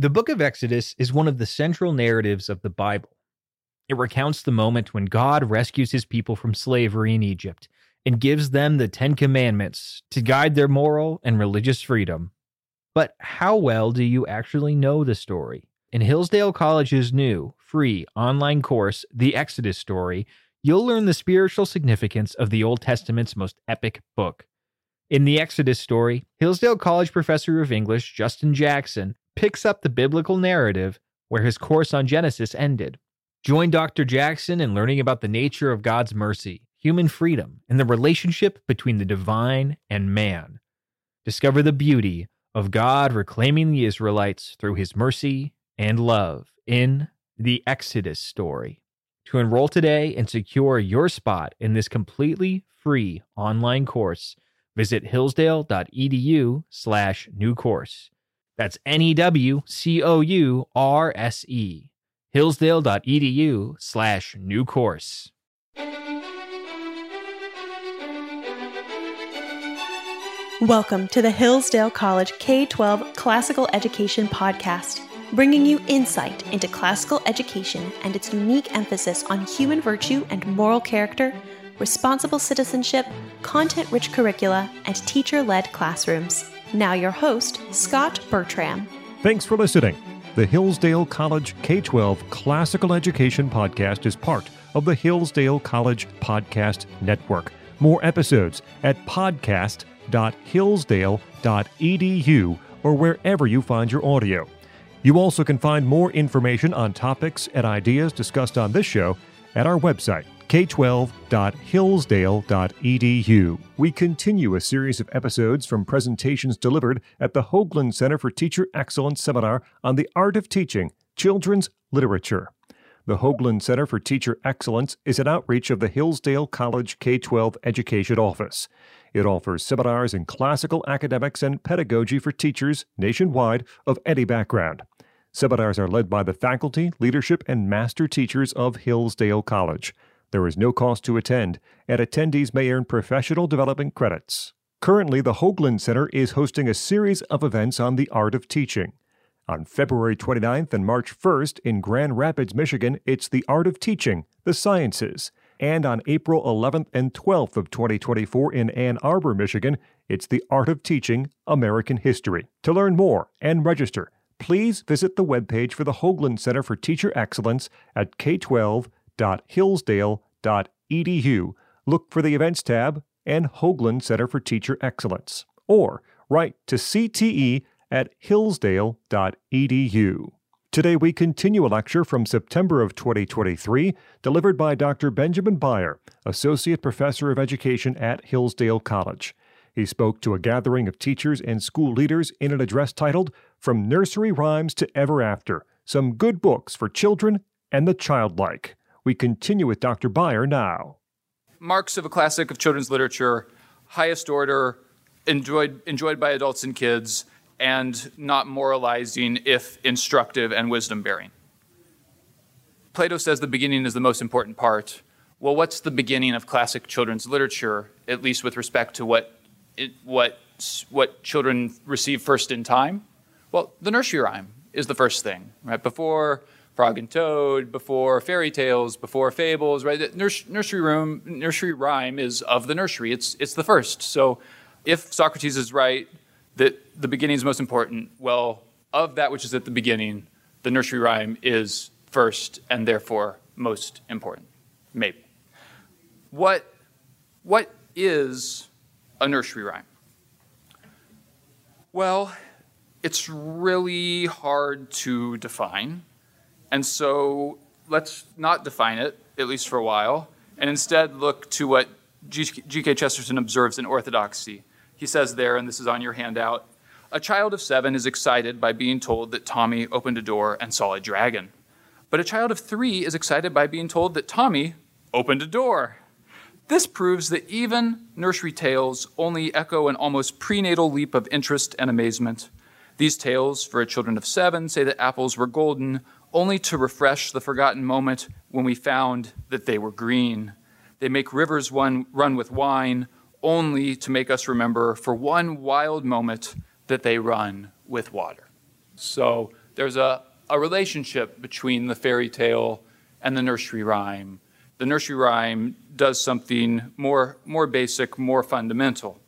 The book of Exodus is one of the central narratives of the Bible. It recounts the moment when God rescues his people from slavery in Egypt and gives them the Ten Commandments to guide their moral and religious freedom. But how well do you actually know the story? In Hillsdale College's new, free online course, The Exodus Story, you'll learn the spiritual significance of the Old Testament's most epic book. In the Exodus story, Hillsdale College professor of English Justin Jackson picks up the biblical narrative where his course on Genesis ended. Join Dr. Jackson in learning about the nature of God's mercy, human freedom, and the relationship between the divine and man. Discover the beauty of God reclaiming the Israelites through his mercy and love in the Exodus story. To enroll today and secure your spot in this completely free online course, visit hillsdale.edu slash new course. That's N-E-W-C-O-U-R-S-E. hillsdale.edu slash new course. Welcome to the Hillsdale College K 12 Classical Education Podcast, bringing you insight into classical education and its unique emphasis on human virtue and moral character, responsible citizenship, content rich curricula, and teacher led classrooms. Now, your host, Scott Bertram. Thanks for listening. The Hillsdale College K 12 Classical Education Podcast is part of the Hillsdale College Podcast Network. More episodes at podcast.com www.hillsdale.edu or wherever you find your audio. You also can find more information on topics and ideas discussed on this show at our website, k12.hillsdale.edu. We continue a series of episodes from presentations delivered at the Hoogland Center for Teacher Excellence Seminar on the Art of Teaching Children's Literature. The Hoogland Center for Teacher Excellence is an outreach of the Hillsdale College K 12 Education Office. It offers seminars in classical academics and pedagogy for teachers nationwide of any background. Seminars are led by the faculty, leadership, and master teachers of Hillsdale College. There is no cost to attend, and attendees may earn professional development credits. Currently, the Hoogland Center is hosting a series of events on the art of teaching. On February 29th and March 1st in Grand Rapids, Michigan, it's the Art of Teaching, the Sciences and on April 11th and 12th of 2024 in Ann Arbor, Michigan, it's the Art of Teaching American History. To learn more and register, please visit the webpage for the Hoogland Center for Teacher Excellence at k12.hillsdale.edu. Look for the Events tab and Hoogland Center for Teacher Excellence, or write to CTE at hillsdale.edu. Today, we continue a lecture from September of 2023, delivered by Dr. Benjamin Beier, Associate Professor of Education at Hillsdale College. He spoke to a gathering of teachers and school leaders in an address titled From Nursery Rhymes to Ever After Some Good Books for Children and the Childlike. We continue with Dr. Beier now. Marks of a classic of children's literature, highest order, enjoyed, enjoyed by adults and kids, and not moralizing if instructive and wisdom bearing. Plato says the beginning is the most important part. Well, what's the beginning of classic children's literature, at least with respect to what, it, what, what children receive first in time? Well, the nursery rhyme is the first thing, right? Before Frog and Toad, before fairy tales, before fables, right? The nursery room, nursery rhyme is of the nursery. It's, it's the first. So if Socrates is right, that the beginning is most important. Well, of that which is at the beginning, the nursery rhyme is first and therefore most important. Maybe. What, what is a nursery rhyme? Well, it's really hard to define. And so let's not define it, at least for a while, and instead look to what G.K. Chesterton observes in orthodoxy he says there, and this is on your handout a child of seven is excited by being told that Tommy opened a door and saw a dragon. But a child of three is excited by being told that Tommy opened a door. This proves that even nursery tales only echo an almost prenatal leap of interest and amazement. These tales, for children of seven, say that apples were golden, only to refresh the forgotten moment when we found that they were green. They make rivers run, run with wine, only to make us remember for one wild moment that they run with water. So there's a, a relationship between the fairy tale and the nursery rhyme. The nursery rhyme does something more, more basic, more fundamental.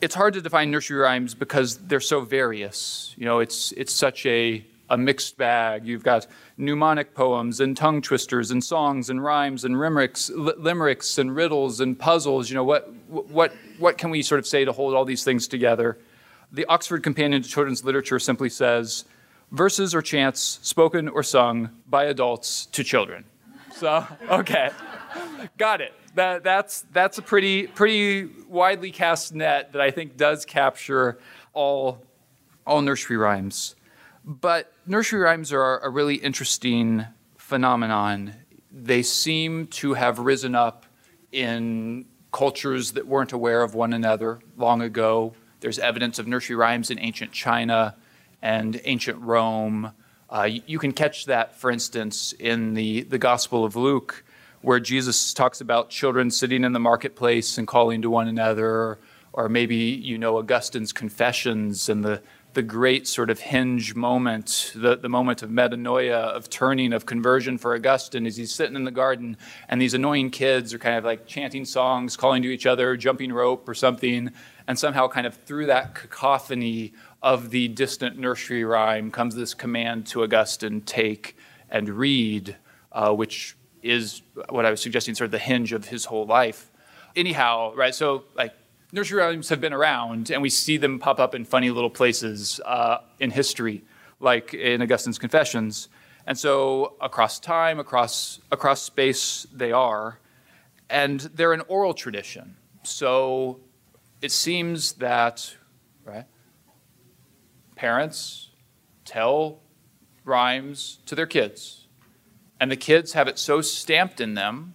It's hard to define nursery rhymes because they're so various. You know, it's, it's such a, a mixed bag. You've got mnemonic poems and tongue twisters and songs and rhymes and limericks, limericks and riddles and puzzles. You know, what, what, what can we sort of say to hold all these things together? The Oxford Companion to Children's Literature simply says, verses or chants spoken or sung by adults to children. So, okay, got it. That, that's, that's a pretty, pretty widely cast net that I think does capture all, all nursery rhymes. But nursery rhymes are a really interesting phenomenon. They seem to have risen up in cultures that weren't aware of one another long ago. There's evidence of nursery rhymes in ancient China and ancient Rome. Uh, you, can catch that, for instance, in the, the Gospel of Luke, where Jesus talks about children sitting in the marketplace and calling to one another, or maybe you know Augustine's Confessions and the, the great sort of hinge moment, the, the moment of metanoia, of turning, of conversion for Augustine, as he's sitting in the garden and these annoying kids are kind of like chanting songs, calling to each other, jumping rope or something, and somehow kind of through that cacophony of the distant nursery rhyme comes this command to Augustine take and read, uh, which is what I was suggesting, sort of the hinge of his whole life. Anyhow, right, so like nursery rhymes have been around and we see them pop up in funny little places uh, in history, like in Augustine's Confessions. And so across time, across, across space, they are. And they're an oral tradition. So it seems that, right, parents tell rhymes to their kids, and the kids have it so stamped in them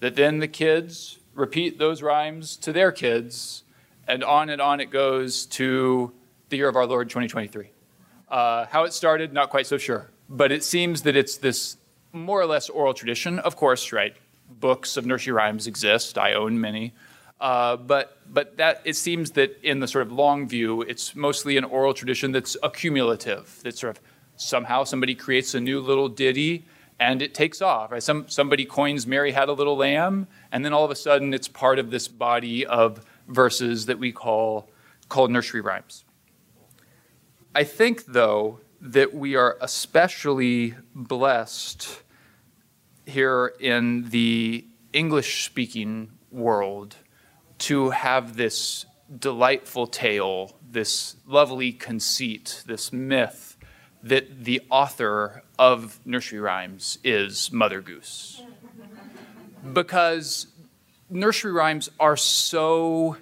that then the kids repeat those rhymes to their kids, and on and on it goes to the year of our Lord 2023. Uh, how it started, not quite so sure. But it seems that it's this more or less oral tradition. Of course, right, books of nursery rhymes exist. I own many. Uh, but but that it seems that in the sort of long view, it's mostly an oral tradition that's accumulative. That sort of somehow somebody creates a new little ditty and it takes off. Right? Some somebody coins "Mary Had a Little Lamb," and then all of a sudden it's part of this body of verses that we call called nursery rhymes. I think though that we are especially blessed here in the English speaking world to have this delightful tale, this lovely conceit, this myth that the author of nursery rhymes is Mother Goose. Because nursery rhymes are so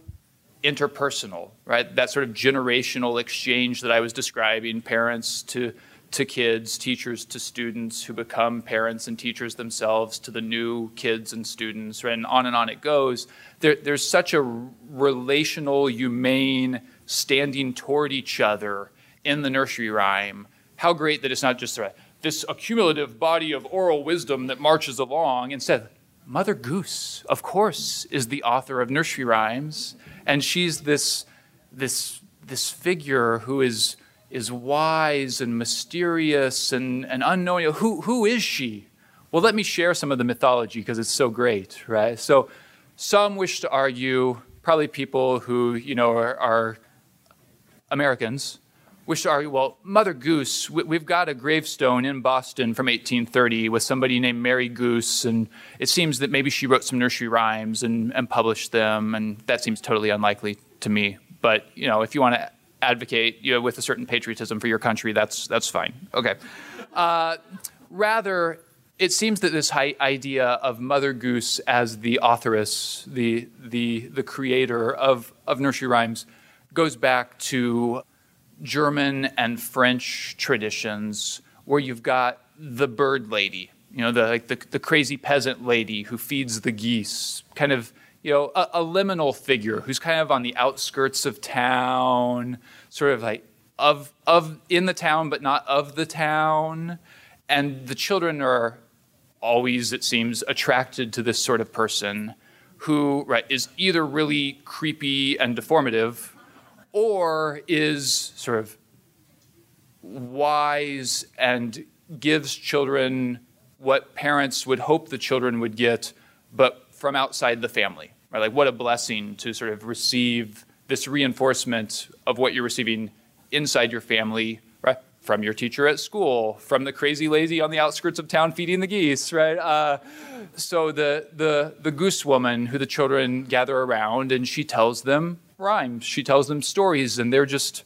interpersonal, right? That sort of generational exchange that I was describing, parents to to kids, teachers to students who become parents and teachers themselves to the new kids and students, right? and on and on it goes. There, there's such a relational, humane standing toward each other in the nursery rhyme. How great that it's not just this accumulative body of oral wisdom that marches along. and said, Mother Goose, of course, is the author of nursery rhymes, and she's this, this, this figure who is is wise and mysterious and, and unknown. Who, who is she? Well, let me share some of the mythology because it's so great, right? So, some wish to argue, probably people who, you know, are, are Americans, to argue, well, Mother Goose, we, have got a gravestone in Boston from 1830 with somebody named Mary Goose, and it seems that maybe she wrote some nursery rhymes and, and published them, and that seems totally unlikely to me. But, you know, if you want to advocate you know, with a certain patriotism for your country, that's, that's fine. Okay. Uh, rather, it seems that this idea of Mother Goose as the authoress, the, the, the creator of, of nursery rhymes, goes back to German and French traditions where you've got the bird lady, you know, the, like the, the crazy peasant lady who feeds the geese, kind of you know, a, a, liminal figure who's kind of on the outskirts of town, sort of like of of in the town but not of the town, and the children are always, it seems, attracted to this sort of person who right is either really creepy and deformative, or is sort of wise and gives children what parents would hope the children would get, but from outside the family. Right? Like, what a blessing to sort of receive this reinforcement of what you're receiving inside your family, right? From your teacher at school, from the crazy lazy on the outskirts of town feeding the geese, right? Uh, so the the the goose woman who the children gather around, and she tells them rhymes. She tells them stories, and they're just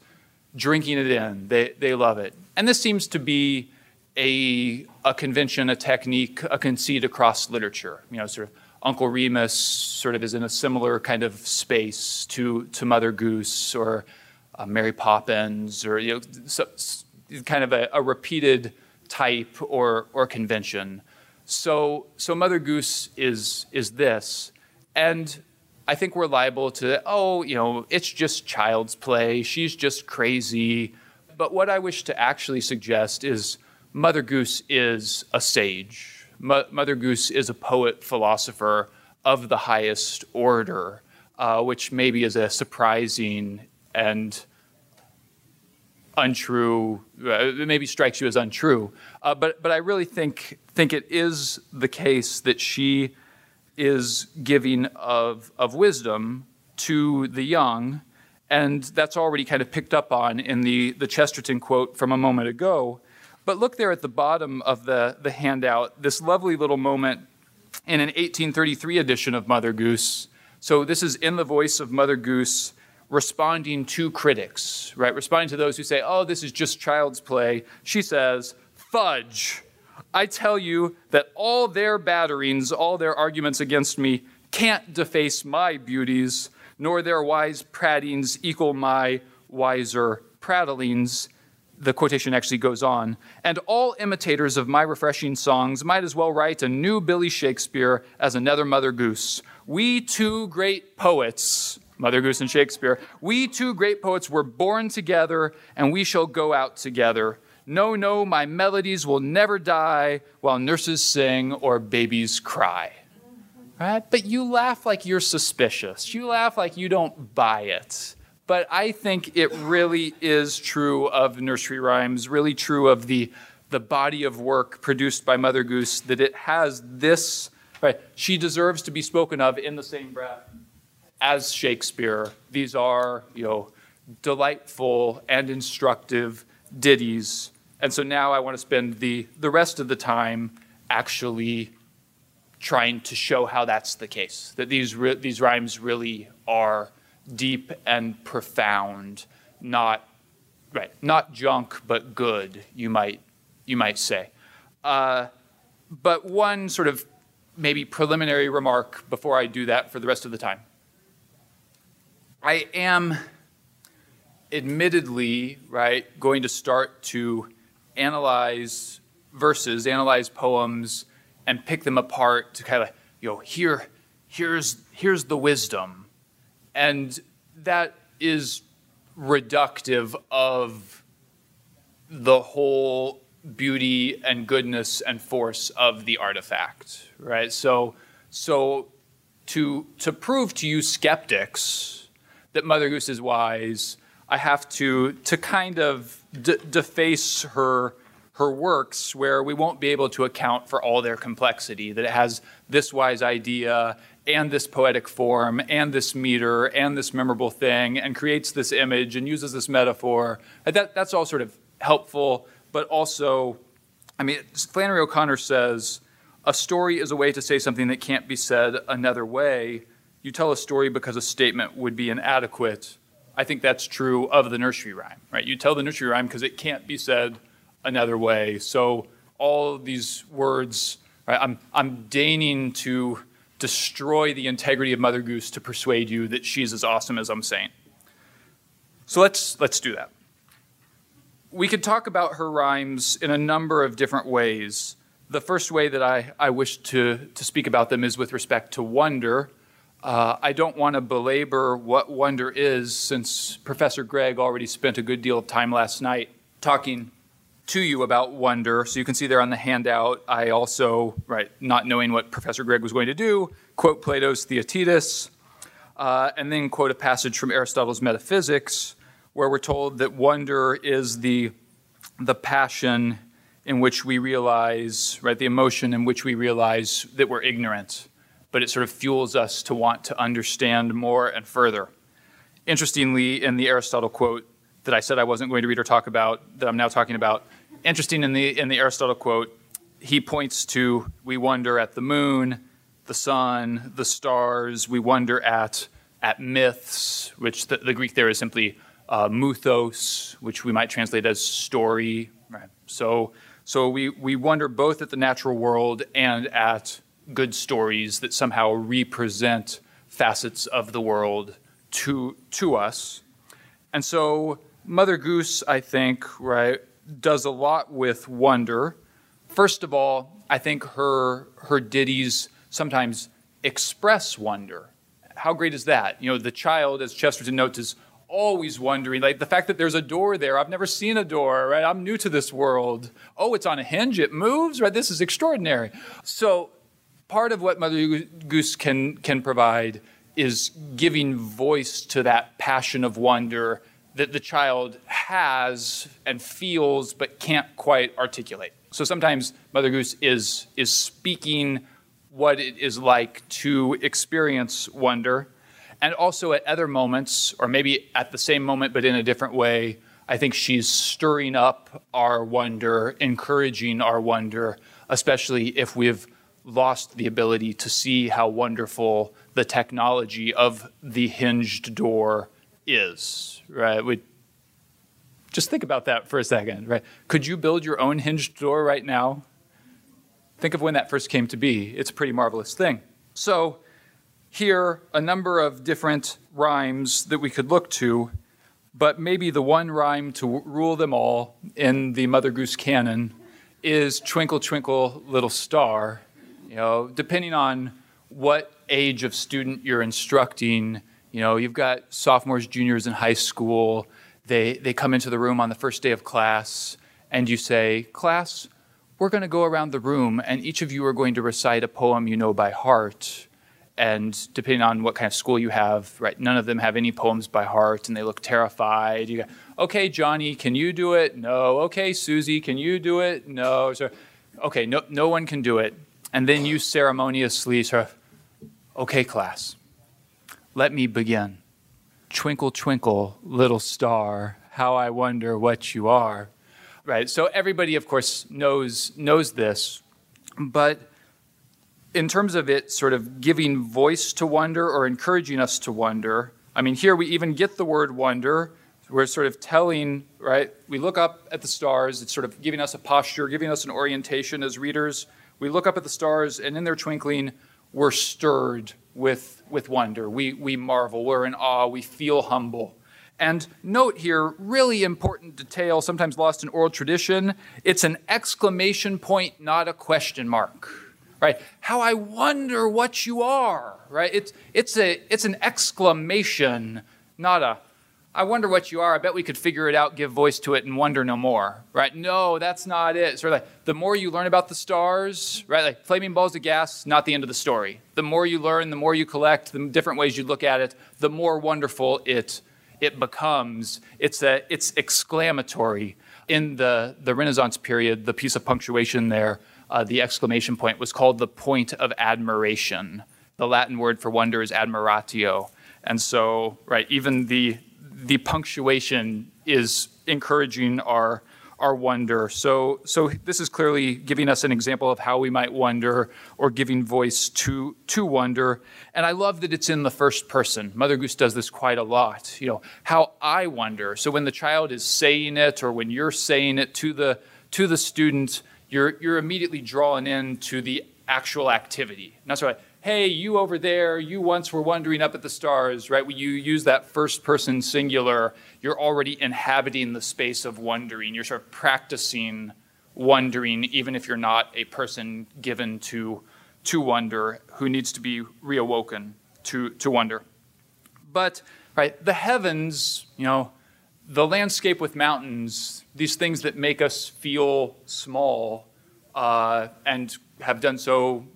drinking it in. They they love it, and this seems to be a a convention, a technique, a conceit across literature. You know, sort of Uncle Remus sort of is in a similar kind of space to to Mother Goose or uh, Mary Poppins, or you know, so, kind of a, a repeated type or or convention. So so Mother Goose is is this, and I think we're liable to, oh, you know, it's just child's play. She's just crazy. But what I wish to actually suggest is Mother Goose is a sage. Mo- Mother Goose is a poet philosopher of the highest order, uh, which maybe is a surprising and untrue, uh, maybe strikes you as untrue. Uh, but, but I really think, think it is the case that she is giving of, of wisdom to the young. And that's already kind of picked up on in the, the Chesterton quote from a moment ago. But look there at the bottom of the, the handout, this lovely little moment in an 1833 edition of Mother Goose. So this is in the voice of Mother Goose responding to critics, right? Responding to those who say, oh, this is just child's play. She says, fudge. I tell you that all their batterings, all their arguments against me, can't deface my beauties, nor their wise prattings equal my wiser prattlings. The quotation actually goes on. And all imitators of my refreshing songs might as well write a new Billy Shakespeare as another Mother Goose. We two great poets, Mother Goose and Shakespeare, we two great poets were born together, and we shall go out together. No, no, my melodies will never die while nurses sing or babies cry. Right? But you laugh like you're suspicious. You laugh like you don't buy it. But I think it really is true of nursery rhymes, really true of the, the body of work produced by Mother Goose, that it has this, right? She deserves to be spoken of in the same breath as Shakespeare. These are, you know, delightful and instructive ditties and so now I want to spend the, the rest of the time actually trying to show how that's the case, that these, these rhymes really are deep and profound, not, right, not junk, but good, you might, you might say. Uh, but one sort of maybe preliminary remark before I do that for the rest of the time. I am admittedly, right, going to start to analyze verses, analyze poems, and pick them apart to kind of, you know, here, here's, here's the wisdom. And that is reductive of the whole beauty and goodness and force of the artifact, right? So, so to, to prove to you skeptics that Mother Goose is wise, I have to, to kind of d- deface her her works where we won't be able to account for all their complexity that it has this wise idea and this poetic form and this meter and this memorable thing and creates this image and uses this metaphor. That, that's all sort of helpful but also i mean flannery o'connor says a story is a way to say something that can't be said another way. You tell a story because a statement would be inadequate I think that's true of the nursery rhyme, right? You tell the nursery rhyme because it can't be said another way. So all these words, right, I'm, I'm deigning to destroy the integrity of Mother Goose to persuade you that she's as awesome as I'm saying. So let's, let's do that. We could talk about her rhymes in a number of different ways. The first way that I, I wish to, to speak about them is with respect to wonder. Uh, I don't want to belabor what wonder is, since Professor Gregg already spent a good deal of time last night talking to you about wonder. So you can see there on the handout, I also, right, not knowing what Professor Gregg was going to do, quote Plato's Theaetetus, uh, and then quote a passage from Aristotle's Metaphysics, where we're told that wonder is the the passion in which we realize, right, the emotion in which we realize that we're ignorant, but it sort of fuels us to want to understand more and further. Interestingly, in the Aristotle quote that I said I wasn't going to read or talk about, that I'm now talking about, interesting in the in the Aristotle quote, he points to we wonder at the moon, the sun, the stars, we wonder at at myths, which the, the Greek there is simply uh, muthos, which we might translate as story. Right? So so we, we wonder both at the natural world and at good stories that somehow represent facets of the world to, to us. And so Mother Goose, I think, right, does a lot with wonder. First of all, I think her her ditties sometimes express wonder. How great is that? You know, the child, as Chesterton notes, is always wondering, like the fact that there's a door there. I've never seen a door, right? I'm new to this world. Oh, it's on a hinge, it moves, right? This is extraordinary. So, part of what Mother Goose can can provide is giving voice to that passion of wonder that the child has and feels but can't quite articulate. So sometimes Mother Goose is is speaking what it is like to experience wonder and also at other moments, or maybe at the same moment but in a different way, I think she's stirring up our wonder, encouraging our wonder, especially if we've lost the ability to see how wonderful the technology of the hinged door is. Right? We just think about that for a second. Right? Could you build your own hinged door right now? Think of when that first came to be. It's a pretty marvelous thing. So here a number of different rhymes that we could look to, but maybe the one rhyme to rule them all in the Mother Goose canon is Twinkle, Twinkle, Little Star. You know, depending on what age of student you're instructing, you know, you've got sophomores, juniors in high school. They, they come into the room on the first day of class, and you say, Class, we're going to go around the room, and each of you are going to recite a poem you know by heart and depending on what kind of school you have, right, none of them have any poems by heart, and they look terrified. You go, okay, Johnny, can you do it? No. Okay, Susie, can you do it? No. So, okay, no, no one can do it. And then you ceremoniously sort of, okay, class, let me begin. Twinkle, twinkle, little star, how I wonder what you are. Right. So everybody, of course, knows knows this, but in terms of it sort of giving voice to wonder or encouraging us to wonder, I mean, here we even get the word wonder. We're sort of telling, right? We look up at the stars, it's sort of giving us a posture, giving us an orientation as readers. We look up at the stars, and in their twinkling, we're stirred with, with wonder. We, we marvel, we're in awe, we feel humble. And note here, really important detail, sometimes lost in oral tradition it's an exclamation point, not a question mark right? How I wonder what you are, right? It's, it's, a, it's an exclamation, not a, I wonder what you are. I bet we could figure it out, give voice to it, and wonder no more, right? No, that's not it. Sort of like the more you learn about the stars, right? Like flaming balls of gas, not the end of the story. The more you learn, the more you collect, the different ways you look at it, the more wonderful it it becomes. It's a, it's exclamatory. In the, the Renaissance period, the piece of punctuation there uh, the exclamation point was called the point of admiration. The Latin word for wonder is admiratio. And so, right, even the, the punctuation is encouraging our, our wonder. So, so this is clearly giving us an example of how we might wonder or giving voice to, to wonder. And I love that it's in the first person. Mother Goose does this quite a lot. You know, how I wonder. So when the child is saying it or when you're saying it to the, to the student, you're, you're immediately drawn into the actual activity. Not like, hey, you over there, you once were wondering up at the stars, right? When you use that first person singular, you're already inhabiting the space of wondering. You're sort of practicing wondering, even if you're not a person given to, to wonder, who needs to be reawoken to, to wonder. But, right, the heavens, you know, the landscape with mountains, these things that make us feel small uh, and have done so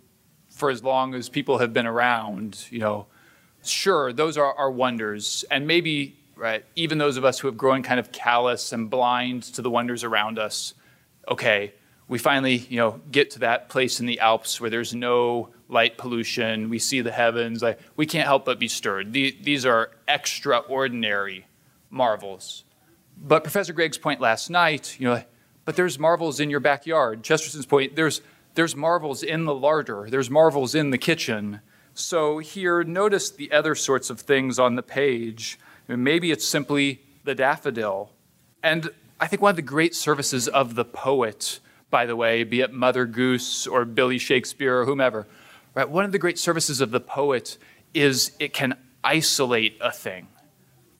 for as long as people have been around, you know, sure, those are our wonders. And maybe right? Even those of us who have grown kind of callous and blind to the wonders around us, okay, we finally, you know, get to that place in the Alps where there's no light pollution. We see the heavens. Like, we can't help but be stirred. These are extraordinary marvels. But Professor Gregg's point last night, you know, but there's marvels in your backyard. Chesterton's point, there's there's marvels in the larder. There's marvels in the kitchen. So here, notice the other sorts of things on the page. Maybe it's simply the daffodil. And I think one of the great services of the poet, by the way, be it Mother Goose or Billy Shakespeare or whomever, right? One of the great services of the poet is it can isolate a thing.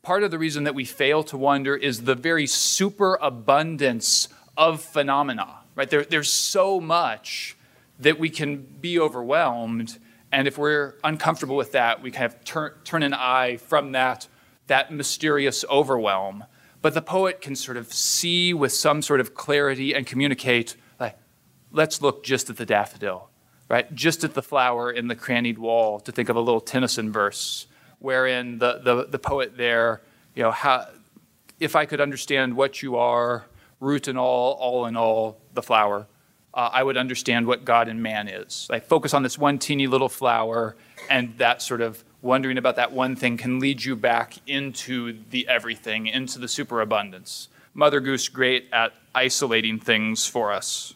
Part of the reason that we fail to wonder is the very superabundance of phenomena, right? There, there's so much that we can be overwhelmed. And if we're uncomfortable with that, we kind of turn, turn an eye from that, that mysterious overwhelm. But the poet can sort of see with some sort of clarity and communicate, like, let's look just at the daffodil, right? Just at the flower in the crannied wall, to think of a little Tennyson verse, wherein the, the, the poet there, you know, how, if I could understand what you are, root and all, all in all, the flower, uh, I would understand what God and man is. I focus on this one teeny little flower, and that sort of wondering about that one thing can lead you back into the everything, into the superabundance. Mother Goose, great at isolating things for us.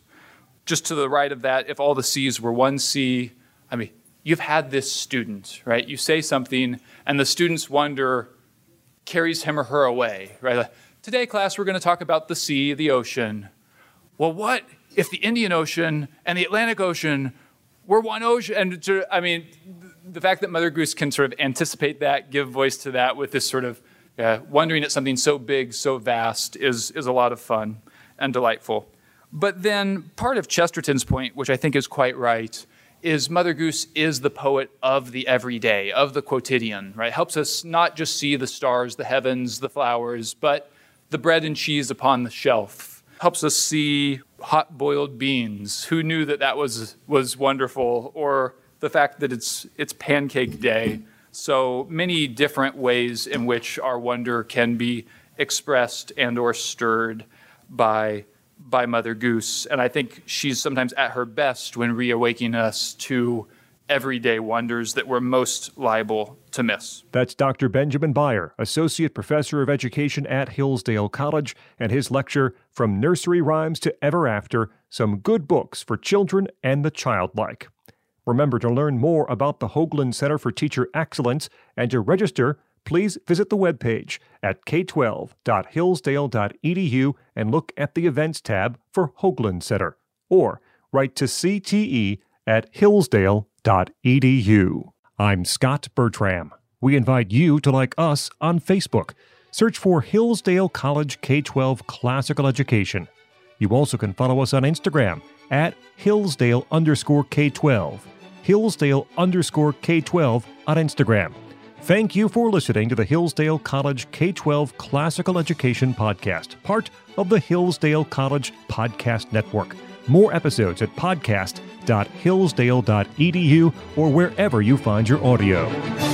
Just to the right of that, if all the C's were one C, I mean, you've had this student, right? You say something, and the students wonder, carries him or her away, right? Today, class, we're going to talk about the sea, the ocean. Well, what if the Indian Ocean and the Atlantic Ocean were one ocean? And I mean, the fact that Mother Goose can sort of anticipate that, give voice to that with this sort of uh, wondering at something so big, so vast, is, is a lot of fun and delightful. But then part of Chesterton's point, which I think is quite right, is Mother Goose is the poet of the everyday, of the quotidian, right? Helps us not just see the stars, the heavens, the flowers, but the bread and cheese upon the shelf. Helps us see hot boiled beans. Who knew that that was, was wonderful? Or the fact that it's, it's pancake day. So many different ways in which our wonder can be expressed and or stirred by, by Mother Goose. And I think she's sometimes at her best when reawakening us to everyday wonders that we're most liable to miss. That's Dr. Benjamin Beier, Associate Professor of Education at Hillsdale College, and his lecture, From Nursery Rhymes to Ever After Some Good Books for Children and the Childlike. Remember to learn more about the Hoogland Center for Teacher Excellence and to register, please visit the webpage at k12.hillsdale.edu and look at the Events tab for Hoogland Center, or write to CTE at hillsdale.edu edu. I'm Scott Bertram. We invite you to like us on Facebook. Search for Hillsdale College K 12 Classical Education. You also can follow us on Instagram at Hillsdale underscore K 12. Hillsdale underscore K 12 on Instagram. Thank you for listening to the Hillsdale College K 12 Classical Education Podcast, part of the Hillsdale College Podcast Network. More episodes at podcast.hillsdale.edu or wherever you find your audio.